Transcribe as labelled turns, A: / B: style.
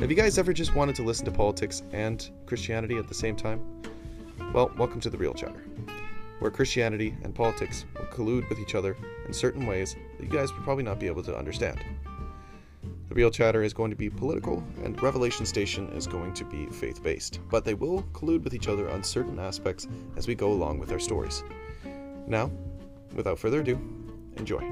A: Have you guys ever just wanted to listen to politics and Christianity at the same time? Well, welcome to the Real Chatter, where Christianity and politics will collude with each other in certain ways that you guys would probably not be able to understand. The Real Chatter is going to be political, and Revelation Station is going to be faith based, but they will collude with each other on certain aspects as we go along with our stories. Now, without further ado, enjoy.